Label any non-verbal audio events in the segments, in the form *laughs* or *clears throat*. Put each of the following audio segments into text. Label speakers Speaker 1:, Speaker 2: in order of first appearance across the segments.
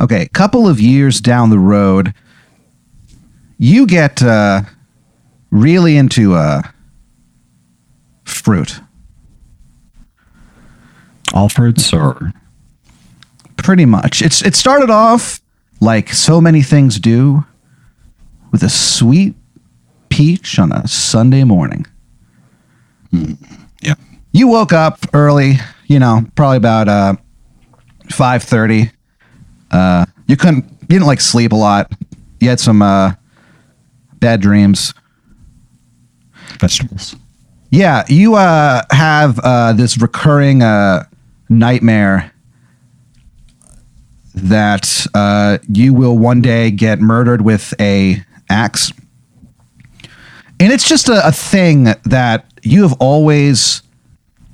Speaker 1: Okay, a couple of years down the road, you get uh, really into uh, fruit.
Speaker 2: All fruits or
Speaker 1: Pretty much. It's it started off like so many things do, with a sweet peach on a Sunday morning.
Speaker 2: yeah.
Speaker 1: You woke up early, you know, probably about uh, five thirty. Uh, you couldn't, you didn't like sleep a lot. You had some uh, bad dreams.
Speaker 2: Vegetables.
Speaker 1: Yeah, you uh, have uh, this recurring uh, nightmare that uh, you will one day get murdered with a axe, and it's just a, a thing that you have always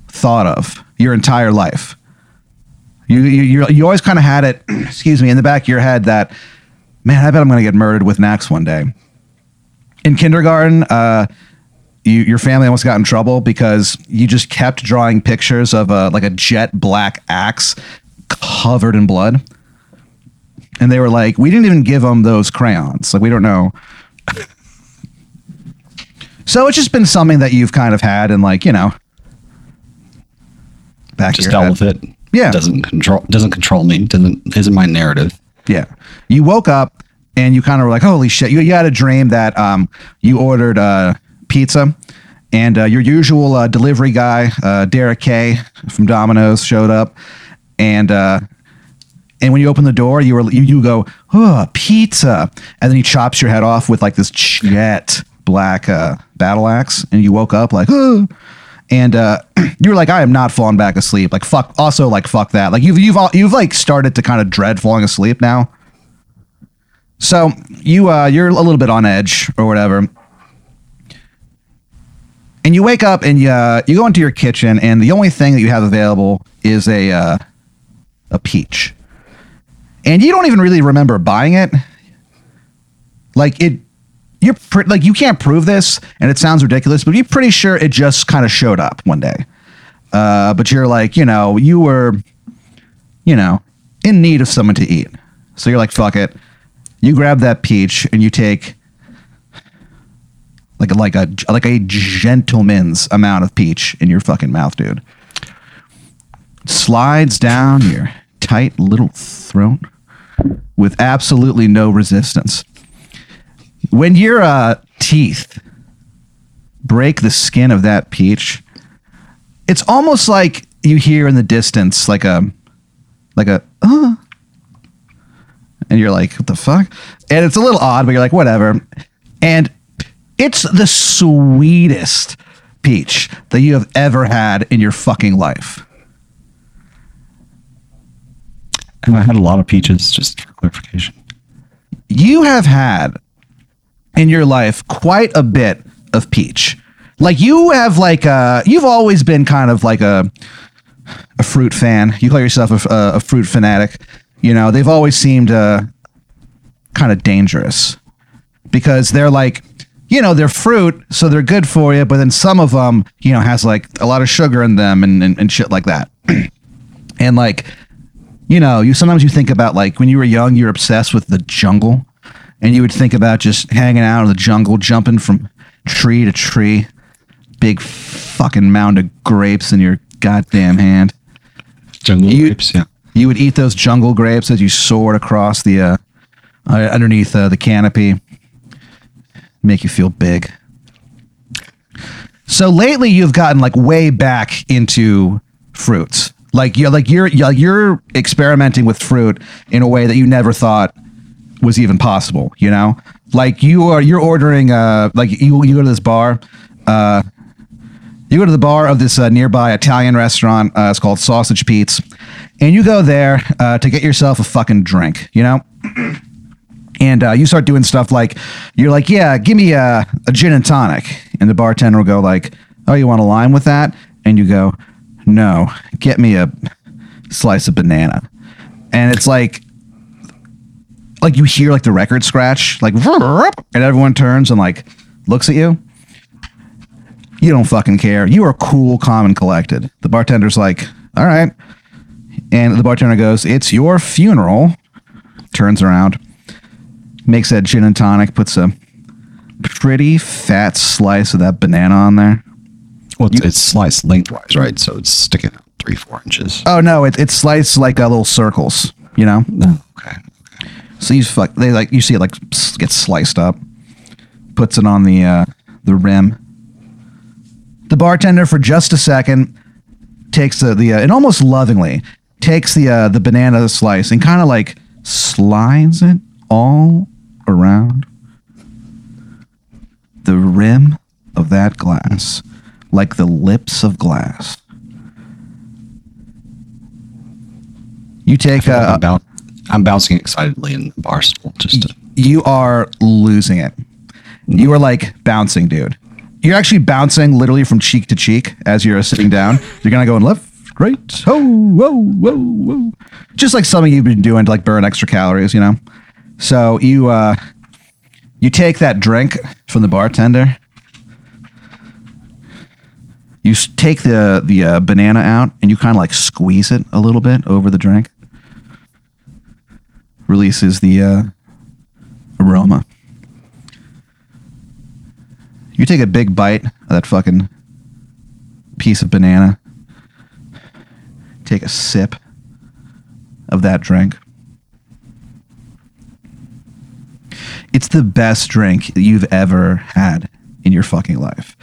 Speaker 1: thought of your entire life. You you you, always kind of had it, *clears throat* excuse me, in the back of your head that, man, I bet I'm going to get murdered with an axe one day. In kindergarten, uh, you, your family almost got in trouble because you just kept drawing pictures of a like a jet black axe covered in blood, and they were like, "We didn't even give them those crayons. Like, we don't know." *laughs* so it's just been something that you've kind of had, and like you know, back
Speaker 2: Just dealt
Speaker 1: head.
Speaker 2: with it.
Speaker 1: Yeah.
Speaker 2: Doesn't control doesn't control me. Doesn't isn't my narrative.
Speaker 1: Yeah. You woke up and you kind of were like, holy shit. You, you had a dream that um, you ordered uh, pizza and uh, your usual uh, delivery guy, uh, Derek K from Domino's, showed up. And uh, and when you open the door, you were you, you go, oh, pizza. And then he chops your head off with like this jet black uh, battle axe. And you woke up like, oh. And uh, *clears throat* you were like, I am not falling back asleep. Like fuck. Also, like fuck that. Like you've you've all, you've like started to kind of dread falling asleep now. So you uh, you're a little bit on edge or whatever, and you wake up and you uh, you go into your kitchen and the only thing that you have available is a uh, a peach, and you don't even really remember buying it. Like it, you're like you can't prove this, and it sounds ridiculous, but you're pretty sure it just kind of showed up one day. Uh, but you're like, you know, you were, you know, in need of someone to eat, so you're like, fuck it. You grab that peach and you take like like a like a gentleman's amount of peach in your fucking mouth, dude. Slides down your tight little throat with absolutely no resistance. When your uh, teeth break the skin of that peach, it's almost like you hear in the distance like a like a uh, and you're like, what the fuck? And it's a little odd, but you're like, whatever. And it's the sweetest peach that you have ever had in your fucking life.
Speaker 2: And I had a lot of peaches, just for clarification.
Speaker 1: You have had in your life quite a bit of peach. Like you have like uh you've always been kind of like a a fruit fan. You call yourself a, a, a fruit fanatic. You know, they've always seemed uh, kind of dangerous because they're like, you know, they're fruit, so they're good for you. But then some of them, you know, has like a lot of sugar in them and, and, and shit like that. *clears throat* and like, you know, you sometimes you think about like when you were young, you're obsessed with the jungle, and you would think about just hanging out in the jungle, jumping from tree to tree, big fucking mound of grapes in your goddamn hand.
Speaker 2: Jungle
Speaker 1: You-
Speaker 2: grapes, yeah.
Speaker 1: You would eat those jungle grapes as you soared across the uh, uh, underneath uh, the canopy. Make you feel big. So lately, you've gotten like way back into fruits. Like you're like you're you're- you're experimenting with fruit in a way that you never thought was even possible. You know, like you are you're ordering uh like you you go to this bar. Uh, you go to the bar of this uh, nearby Italian restaurant. Uh, it's called Sausage Pete's, and you go there uh, to get yourself a fucking drink. You know, and uh, you start doing stuff like you're like, yeah, give me a, a gin and tonic, and the bartender will go like, oh, you want a lime with that? And you go, no, get me a slice of banana, and it's like. Like you hear like the record scratch, like, and everyone turns and like looks at you. You don't fucking care. You are cool, calm, and collected. The bartender's like, all right. And the bartender goes, it's your funeral. turns around, makes that gin and tonic, puts a pretty fat slice of that banana on there.
Speaker 2: Well, it's, it's sliced lengthwise, right? So it's sticking out three, four inches.
Speaker 1: Oh no, it, it's sliced like uh, little circles, you know.
Speaker 2: Okay.
Speaker 1: So you fuck, they like you see it like gets sliced up, puts it on the uh, the rim. The bartender for just a second takes the the uh, and almost lovingly takes the uh, the banana slice and kind of like slides it all around the rim of that glass, like the lips of glass. You take uh,
Speaker 2: I'm, bouncing excitedly in the bar stool. Just to,
Speaker 1: you are losing it. You are like bouncing, dude. You're actually bouncing literally from cheek to cheek as you're sitting down. You're gonna go in left, right, oh, whoa, whoa, whoa. Just like something you've been doing to like burn extra calories, you know. So you uh, you take that drink from the bartender. You take the the uh, banana out and you kind of like squeeze it a little bit over the drink. Releases the uh, aroma. You take a big bite of that fucking piece of banana. Take a sip of that drink. It's the best drink you've ever had in your fucking life.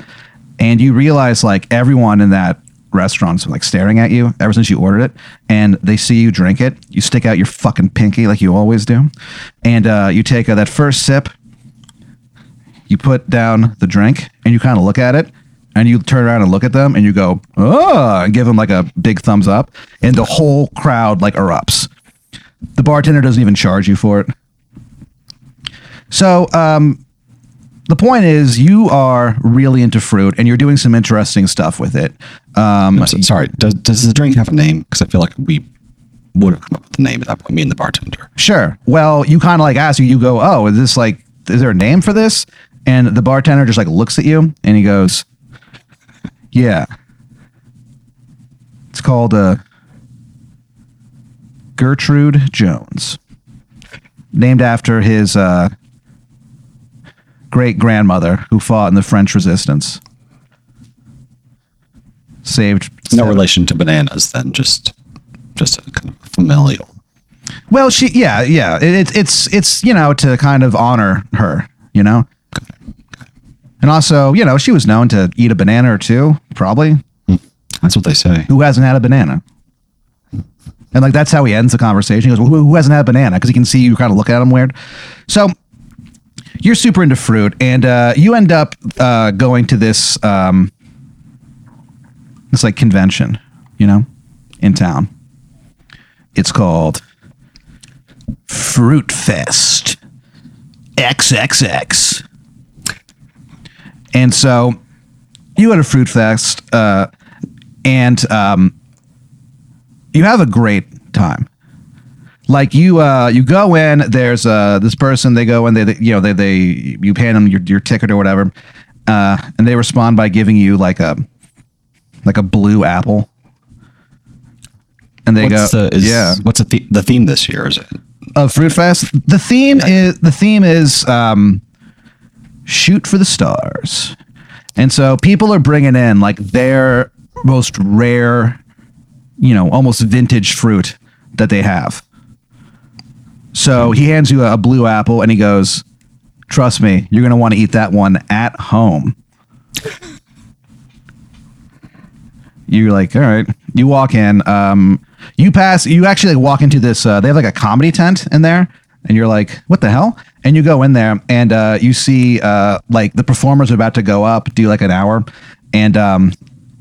Speaker 1: And you realize like everyone in that restaurant's like staring at you ever since you ordered it and they see you drink it. You stick out your fucking pinky like you always do. And uh, you take uh, that first sip you put down the drink and you kind of look at it and you turn around and look at them and you go, oh, and give them like a big thumbs up. And the whole crowd like erupts. The bartender doesn't even charge you for it. So, um, the point is, you are really into fruit and you're doing some interesting stuff with it. Um,
Speaker 2: so- sorry. Does, does the drink have a name? Because I feel like we would have come up with the name at that point. Me and the bartender.
Speaker 1: Sure. Well, you kind of like ask you, you go, oh, is this like, is there a name for this? And the bartender just like looks at you and he goes, yeah. It's called uh, Gertrude Jones, named after his uh, great grandmother who fought in the French Resistance. Saved.
Speaker 2: No relation to bananas, then just just a kind of familial.
Speaker 1: Well, she, yeah, yeah. It, it, it's, it's, you know, to kind of honor her, you know? And also, you know, she was known to eat a banana or two, probably. Hmm.
Speaker 2: That's what they say.
Speaker 1: Who hasn't had a banana? And like, that's how he ends the conversation. He goes, well, who, who hasn't had a banana? Because he can see you kind of look at him weird. So you're super into fruit, and uh, you end up uh, going to this, um, this like convention, you know, in town. It's called Fruit Fest XXX. And so you at a fruit fest, uh, and um, you have a great time. Like you, uh, you go in. There's uh, this person. They go in. They, they you know, they, they you hand them your, your ticket or whatever, uh, and they respond by giving you like a like a blue apple. And they
Speaker 2: What's
Speaker 1: go,
Speaker 2: the is,
Speaker 1: yeah,
Speaker 2: What's the, the the theme this year? Is it?
Speaker 1: of Fruit Fest. The theme is the theme is um, shoot for the stars, and so people are bringing in like their most rare, you know, almost vintage fruit that they have. So he hands you a, blue apple and he goes, "Trust me, you're gonna want to eat that one at home." *laughs* You're like, all right. You walk in. Um, you pass. You actually like, walk into this. Uh, they have like a comedy tent in there, and you're like, what the hell? And you go in there, and uh, you see uh, like the performers are about to go up, do like an hour, and um,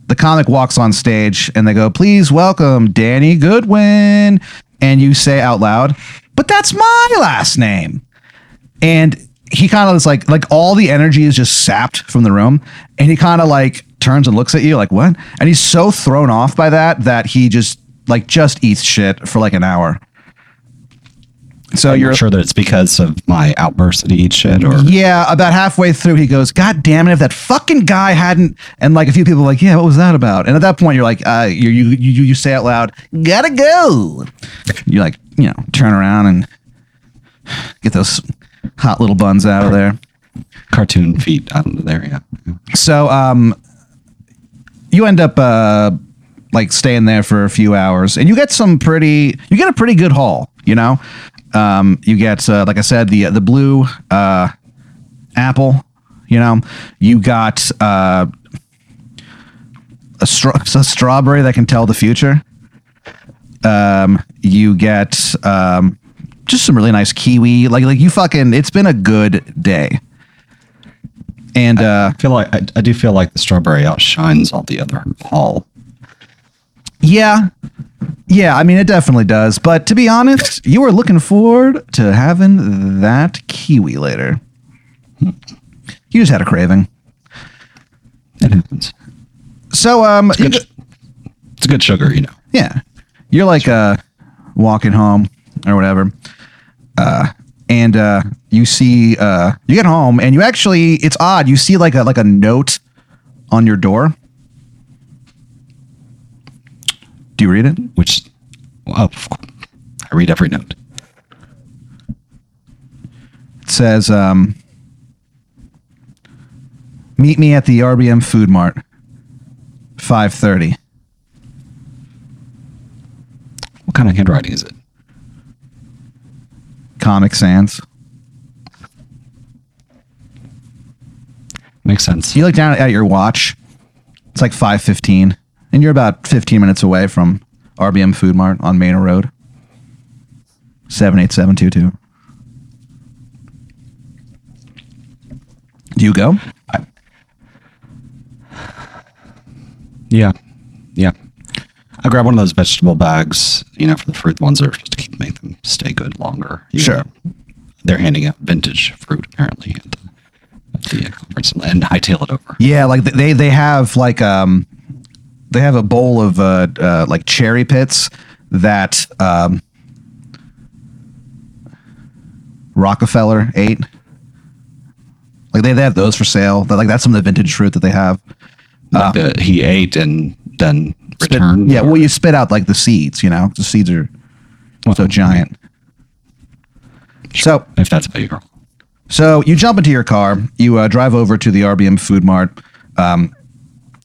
Speaker 1: the comic walks on stage, and they go, please welcome Danny Goodwin, and you say out loud, but that's my last name. And he kind of is like like all the energy is just sapped from the room. And he kind of like turns and looks at you like what? And he's so thrown off by that that he just like just eats shit for like an hour so
Speaker 2: I'm
Speaker 1: you're
Speaker 2: not sure that it's because of my outburst that he eats shit, or
Speaker 1: yeah about halfway through he goes god damn it if that fucking guy hadn't and like a few people are like yeah what was that about and at that point you're like uh you you you, you say out loud gotta go you like you know turn around and Get those hot little buns out of there.
Speaker 2: Cartoon feet out of there. Yeah.
Speaker 1: So um, you end up uh, like staying there for a few hours, and you get some pretty. You get a pretty good haul. You know, um, you get uh, like I said the the blue uh, apple. You know, you got uh, a, stra- a strawberry that can tell the future. Um, you get um, just some really nice kiwi. Like like you fucking. It's been a good day. And uh,
Speaker 2: I feel like I, I do feel like the strawberry outshines all the other all.
Speaker 1: Yeah. Yeah, I mean it definitely does. But to be honest, you were looking forward to having that kiwi later. *laughs* You just had a craving.
Speaker 2: It happens.
Speaker 1: So um you
Speaker 2: Good,
Speaker 1: go-
Speaker 2: it's good sugar, you know.
Speaker 1: yeah. You're like uh walking home or whatever. Uh and uh you see uh you get home and you actually it's odd, you see like a like a note on your door. Do you read it?
Speaker 2: Which, oh. I read every note.
Speaker 1: It says, um, "Meet me at the RBM Food Mart, five thirty.
Speaker 2: What kind of handwriting is it?
Speaker 1: Comic Sans."
Speaker 2: Makes sense.
Speaker 1: You look down at your watch. It's like five fifteen, and you're about fifteen minutes away from RBM Food Mart on Manor Road. Seven eight seven two two. Do you go?
Speaker 2: Yeah, yeah. I grab one of those vegetable bags, you know, for the fruit. Ones that are supposed to keep make them stay good longer. You
Speaker 1: Sure.
Speaker 2: know, they're handing out vintage fruit apparently at the, at the conference, and hightail it over.
Speaker 1: Yeah, like they they have like um they have a bowl of uh, uh like cherry pits that um Rockefeller ate. Like they, they have those for sale. They're like that's some of the vintage fruit that they have.
Speaker 2: Like the, he ate and then
Speaker 1: Spit-
Speaker 2: returned.
Speaker 1: yeah, well you spit out like the seeds, you know. The seeds are so giant. So
Speaker 2: if that's how you roll.
Speaker 1: So you jump into your car, you uh, drive over to the RBM Food Mart. Um,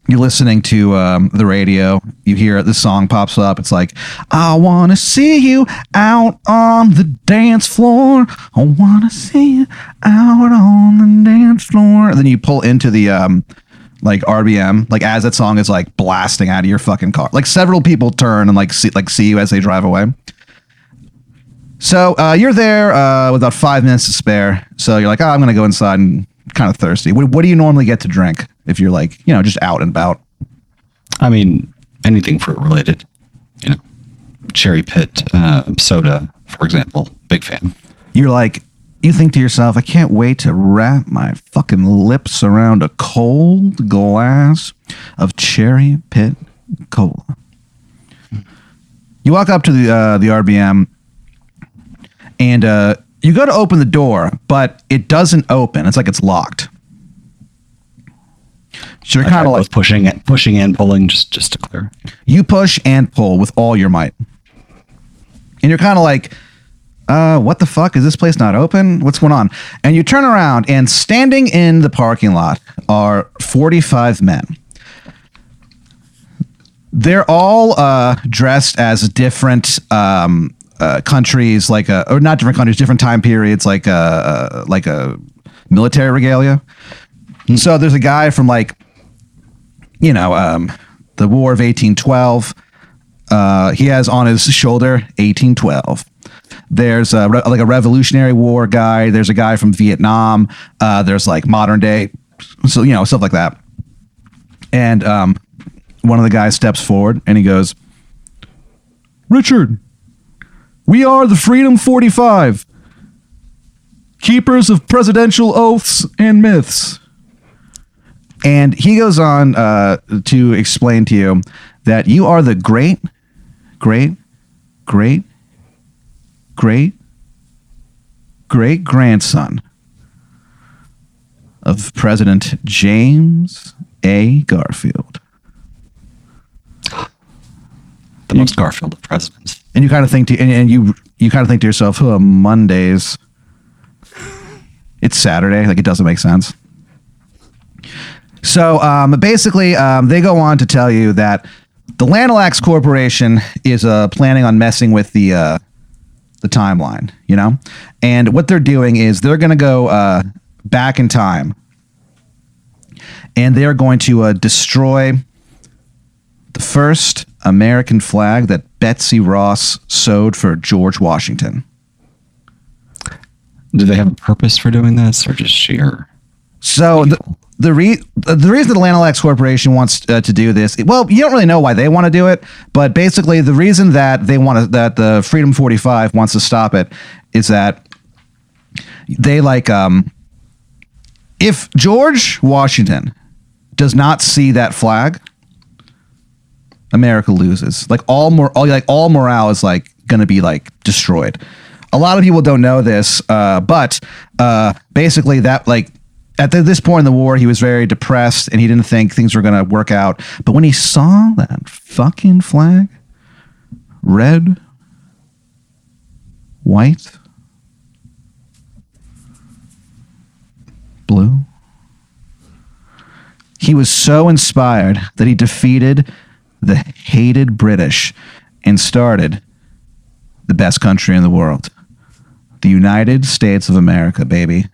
Speaker 1: you're listening to um, the radio. You hear this song pops up. It's like, I want to see you out on the dance floor. I want to see you out on the dance floor. And then you pull into the um, like RBM, like as that song is like blasting out of your fucking car. Like several people turn and like see like see you as they drive away. So uh, you're there uh, with about five minutes to spare. So you're like, oh, I'm to go inside and kind of thirsty. What, what do you normally get to drink if you're like, you know, just out and about?
Speaker 2: I mean, anything fruit related, you know, cherry pit, uh, soda, for example. Big fan.
Speaker 1: You're like, you think to yourself, I can't wait to wrap my fucking lips around a cold glass of cherry pit cola. You walk up to the uh, the RBM, and uh, you go to open the door, but it doesn't open. It's like it's locked. So you're kind of like
Speaker 2: pushing it, pushing and pulling, just just to clear.
Speaker 1: you push and pull with all your might. And you're kind of like, uh, what the fuck? Is this place not open? What's going on? And you turn around, and standing in the parking lot are 45 men. They're all uh, dressed as different um, uh, countries, like uh or not different countries, different time periods, like a uh, like a military regalia. So there's a guy from like you know, um, the War of 1812. Uh, he has on his shoulder 1812. There's a, like a Revolutionary War guy. There's a guy from Vietnam. Uh, there's like modern day, so you know stuff like that. And um, one of the guys steps forward and he goes, "Richard, we are the Freedom 45, keepers of presidential oaths and myths." And he goes on uh, to explain to you that you are the great, great, great, great, great grandson of President James A. Garfield.
Speaker 2: The most Garfield of presidents.
Speaker 1: And you kind of think to and, and you you kind of think to yourself, oh, Mondays. It's Saturday. Like it doesn't make sense. So um, basically, um, they go on to tell you that the Lanalax Corporation is uh, planning on messing with the uh, the timeline, you know, and what they're doing is they're going to go uh, back in time, and they are going to uh, destroy the first American flag that Betsy Ross sewed for George Washington.
Speaker 2: Do they have a purpose for doing this, or just sheer?
Speaker 1: So the the, re- the reason the Lanalax Corporation wants uh, to do this, well, you don't really know why they want to do it, but basically the reason that they want to that the Freedom 45 wants to stop it is that they like um if George Washington does not see that flag, America loses. Like all more, all like all morale is like going to be like destroyed. A lot of people don't know this, uh, but uh, basically that like at the, this point in the war, he was very depressed and he didn't think things were going to work out. But when he saw that fucking flag, red, white, blue, he was so inspired that he defeated the hated British and started the best country in the world. The United States of America, baby.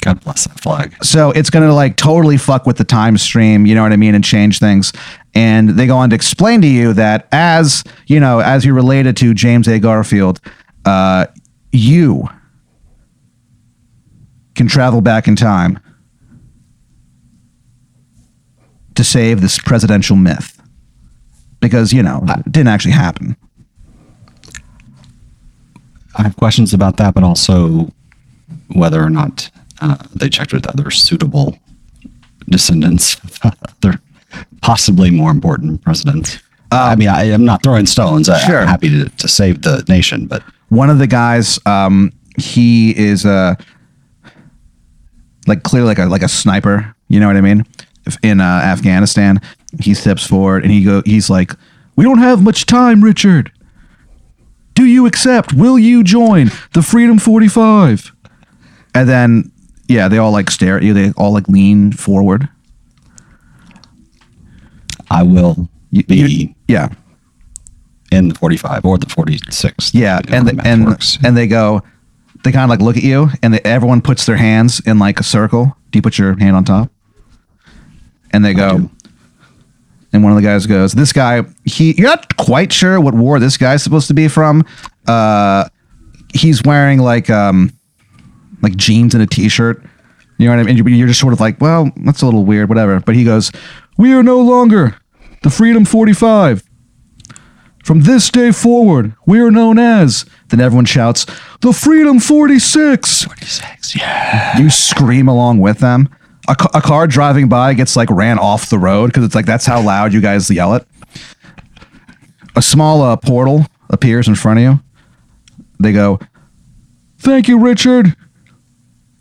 Speaker 2: God bless that flag.
Speaker 1: So it's going to like totally fuck with the time stream, you know what I mean, and change things. And they go on to explain to you that as, you know, as you're related to James A. Garfield, uh, you can travel back in time to save this presidential myth. Because, you know, it didn't actually happen.
Speaker 2: I have questions about that, but also whether or not uh, they checked with other suitable descendants of *laughs* other possibly more important presidents. I mean, I am not throwing stones. I,
Speaker 1: Sure.
Speaker 2: I'm happy to, to save the nation, but
Speaker 1: one of the guys um he is uh like clearly like a like a sniper you know what i mean in uh, afghanistan he steps forward and he go he's like we don't have much time richard do you accept will you join the freedom 45 and then yeah they all like stare at you they all like lean forward
Speaker 2: I will
Speaker 1: You-
Speaker 2: be
Speaker 1: yeah
Speaker 2: in the 45 or the 46.
Speaker 1: Yeah, and the, and
Speaker 2: works.
Speaker 1: and they go, they kind of like look at you, and they, everyone puts their hands in like a circle. Do you put your hand on top? And they go. And one of the guys goes, "This guy, he, you're not quite sure what war this guy's supposed to be from. Uh, he's wearing like um, like jeans and a t-shirt. You know what I mean? You're- You're just sort of like, well, that's a little weird, whatever. But he goes, "We are no longer the Freedom 45." From this day forward, we are known as. Then everyone shouts, "The Freedom 46!"
Speaker 2: 46, yeah.
Speaker 1: You scream along with them. A, ca- a car driving by gets like ran off the road because it's like that's how loud you guys yell it. A small uh, portal appears in front of you. They go, "Thank you, Richard.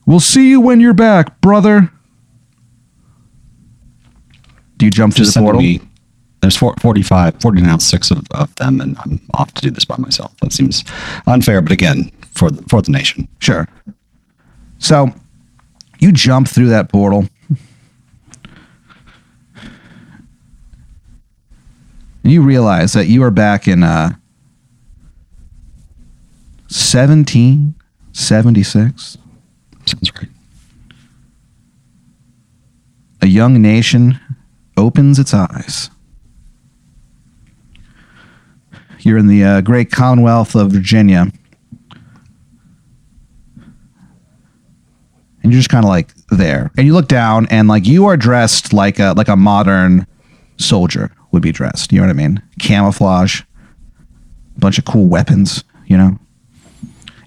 Speaker 1: We'll see you when you're back, brother." Do you jump through the portal?
Speaker 2: me. There's four, 45, 40 now, six of, of them, and I'm off to do this by myself. That seems unfair, but again, for for the nation.
Speaker 1: Sure. So you jump through that portal. And you realize that you are back in uh 1776.
Speaker 2: Sounds right.
Speaker 1: A young nation opens its eyes. You're in the uh, great Commonwealth of Virginia. And you're just kind of like there. And you look down and like you are dressed like a like a modern soldier would be dressed. You know what i mean? Camouflage a bunch of cool weapons you know?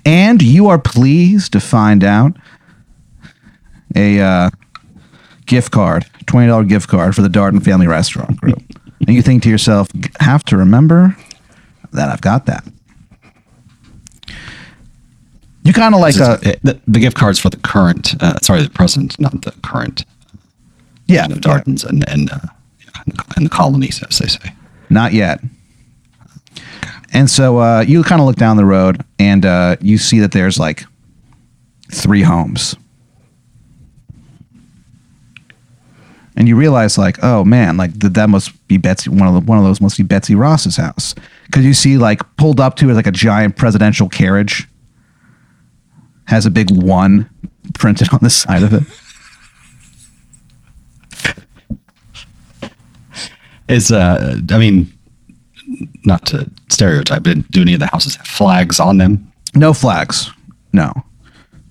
Speaker 1: And you are pleased to find out a uh, gift card $20 gift card for the darden family restaurant group. And you think to yourself have to remember that i've got that you kind of like a,
Speaker 2: the, the, gift cards for the current, uh, sorry, the present, not the current.
Speaker 1: Yeah,
Speaker 2: of Dardens
Speaker 1: yeah.
Speaker 2: and and, uh, and the colonies, as they say.
Speaker 1: Not yet. And so uh, you kind of look down the road and uh, you see that there's like three homes. And you realize like, oh man, like that, that must be Betsy. One of the, one of those must be Betsy Ross's house because you see like pulled up to is like a giant presidential carriage has a big one printed on the side of it. it.
Speaker 2: Is uh, I mean, not to stereotype, but do any of the houses have flags on them?
Speaker 1: No flags. No.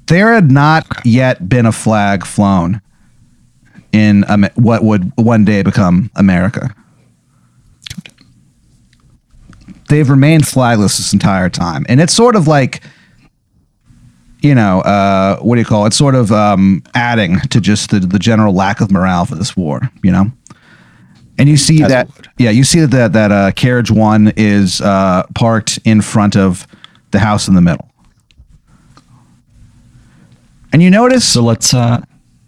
Speaker 1: There had not yet been a flag flown in what would one day become America. They've remained flagless this entire time. And it's sort of like, you know, uh, what do you call it? Sort of um, adding to just the, the general lack of morale for this war, you know? And you see
Speaker 2: As
Speaker 1: that, yeah, you see that that, that uh, carriage one is uh, parked in front of the house in the middle. And you notice,
Speaker 2: So let's. uh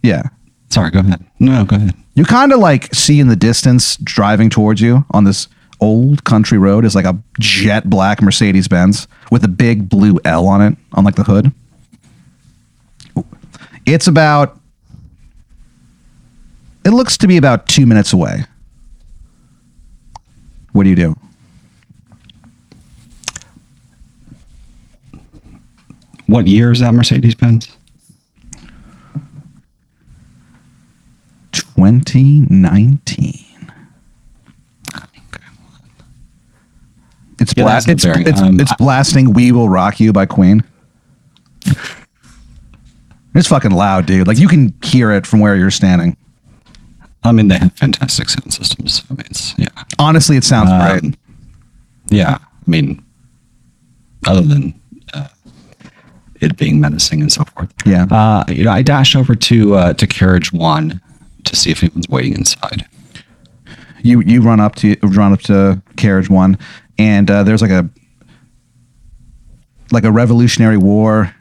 Speaker 1: yeah,
Speaker 2: Sorry, go ahead. No, go ahead.
Speaker 1: you kind of like see in the distance driving towards you on this old country road is like a jet black Mercedes Benz with a big blue L on it on like the hood. It's about, it looks to be about two minutes away. What do you do?
Speaker 2: What year is that Mercedes Benz?
Speaker 1: 2019. It's
Speaker 2: Yeah,
Speaker 1: bla- it's, it's,
Speaker 2: um,
Speaker 1: it's blasting "We Will Rock You" by Queen. It's fucking loud, dude. Like you can hear it from where you're standing.
Speaker 2: I mean, they have fantastic sound systems. I mean, it's yeah.
Speaker 1: Honestly, it sounds
Speaker 2: Um,
Speaker 1: great.
Speaker 2: Yeah, I mean, other than uh, it being menacing and so forth.
Speaker 1: Yeah.
Speaker 2: Uh, you know, I dash over to uh, to carriage one to see if anyone's waiting inside.
Speaker 1: You you run up to run up to carriage one, and uh, there's like a like a Revolutionary War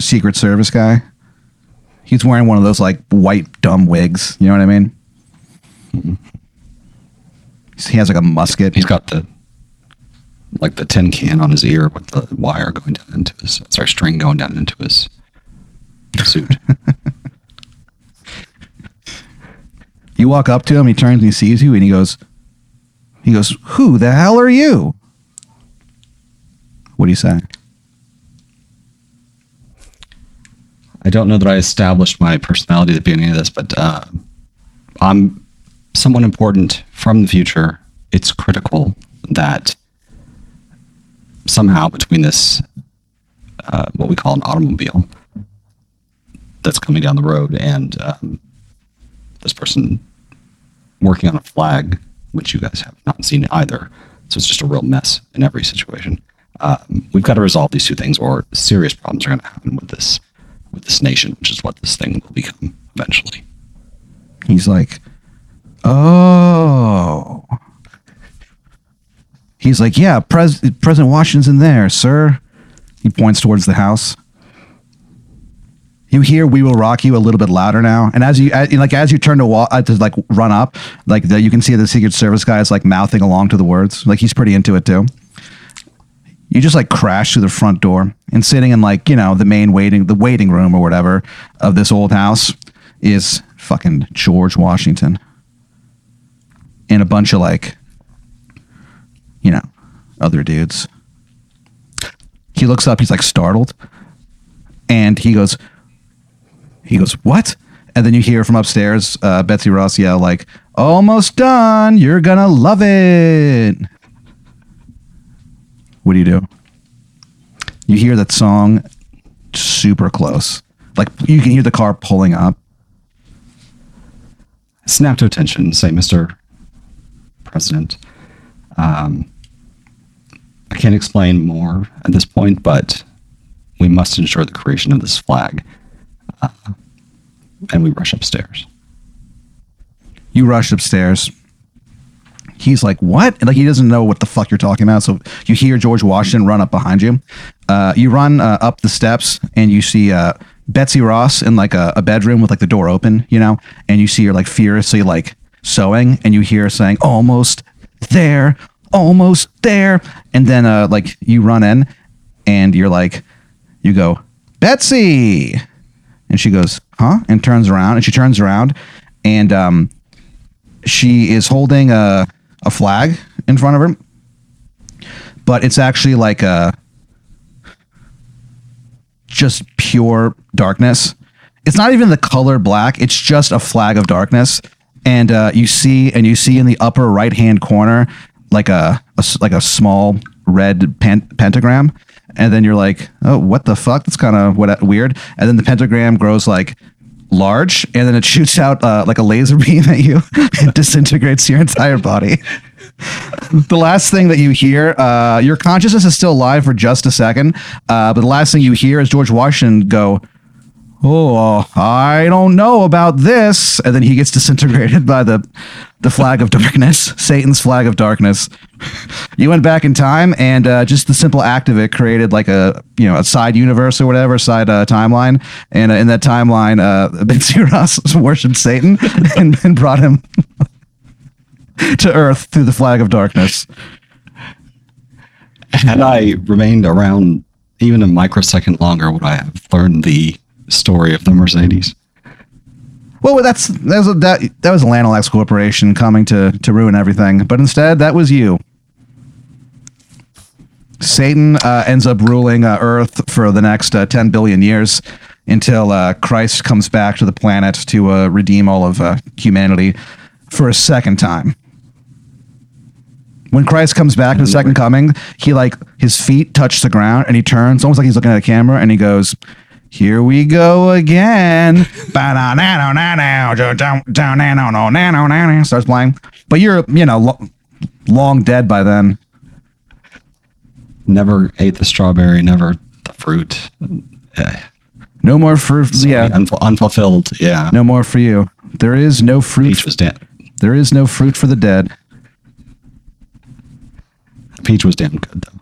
Speaker 1: Secret Service guy. He's wearing one of those like white dumb wigs. You know what I mean? He has like a musket.
Speaker 2: He's got the like the tin can on his ear with the wire going down into his sorry string going down into his suit. *laughs*
Speaker 1: You walk up to him, he turns and he sees you, and he goes, he goes, "Who the hell are you?" What do you say?
Speaker 2: I don't know that I established my personality at the beginning of this, but uh, I'm someone important from the future. It's critical that somehow between this, uh, what we call an automobile that's coming down the road, and um, this person working on a flag, which you guys have not seen either. So it's just a real mess in every situation. Um, we've got to resolve these two things, or serious problems are going to happen with this with this nation, which is what this thing will become eventually.
Speaker 1: He's like, "Oh." He's like, "Yeah, Pres- President Washington's in there, sir." He points towards the house. You hear "We Will Rock You" a little bit louder now, and as you as, like as you turn to walk uh, to like run up, like the, you can see the Secret Service guy is like mouthing along to the words, like he's pretty into it too. You just like crash through the front door and sitting in like you know the main waiting the waiting room or whatever of this old house is fucking George Washington and a bunch of like you know other dudes. He looks up, he's like startled, and he goes, he goes, what? And then you hear from upstairs, uh, Betsy Ross yell like, "Almost done! You're gonna love it." What do you do? You hear that song super close. Like you can hear the car pulling up.
Speaker 2: Snap to attention and say, Mr. President, um, I can't explain more at this point, but we must ensure the creation of this flag. Uh, and we rush upstairs.
Speaker 1: You rush upstairs. He's like, "What?" And like he doesn't know what the fuck you're talking about. So you hear George Washington run up behind you. Uh, you run uh, up the steps and you see uh, Betsy Ross in like a, a bedroom with like the door open, you know, and you see her like furiously like sewing, and you hear her saying, "Almost there, almost there," and then uh, like you run in, and you're like, you go, Betsy, and she goes, huh? And turns around, and she turns around, and um, she is holding a a flag in front of her, but it's actually like a just pure darkness. It's not even the color black. It's just a flag of darkness, and uh, you see and you see in the upper right hand corner like a, a like a small red pen- pentagram, and then you're like, oh, what the fuck? That's kind of what weird. And then the pentagram grows like large, and then it shoots out uh, like a laser *laughs* beam at you and disintegrates your entire body. the last thing that you hear, uh, your consciousness is still alive for just a second, uh, but the last thing you hear is George Washington go, "Oh, I don't know about this," and then he gets disintegrated by the the flag of darkness, *laughs* Satan's flag of darkness. *laughs* You went back in time, and uh, just the simple act of it created like a you know a side universe or whatever, side uh, timeline, and uh, in that timeline, uh, *laughs* Bitsy Ross worshipped Satan and, and brought him to Earth through the flag of darkness.
Speaker 2: Had I remained around even a microsecond longer, would I have learned the story of the Mercedes?
Speaker 1: Well, that's that was a, that that was Lanolax Corporation coming to to ruin everything, but instead that was you. Satan uh, ends up ruling uh, Earth for the next uh, ten billion years until uh, Christ comes back to the planet to uh, redeem all of uh, humanity for a second time. When Christ comes back to the second coming, he like his feet touch the ground and he turns, almost like he's looking at a camera, and he goes, "Here we go again." Starts playing, but you're you know lo- long dead by then.
Speaker 2: Never ate the strawberry, never the fruit. Eh,
Speaker 1: No more fruit. Yeah,
Speaker 2: unful- unfulfilled. Yeah.
Speaker 1: no more for you. There is no fruit.
Speaker 2: Peach was damn.
Speaker 1: There is no fruit for the dead.
Speaker 2: Peach was damn good though.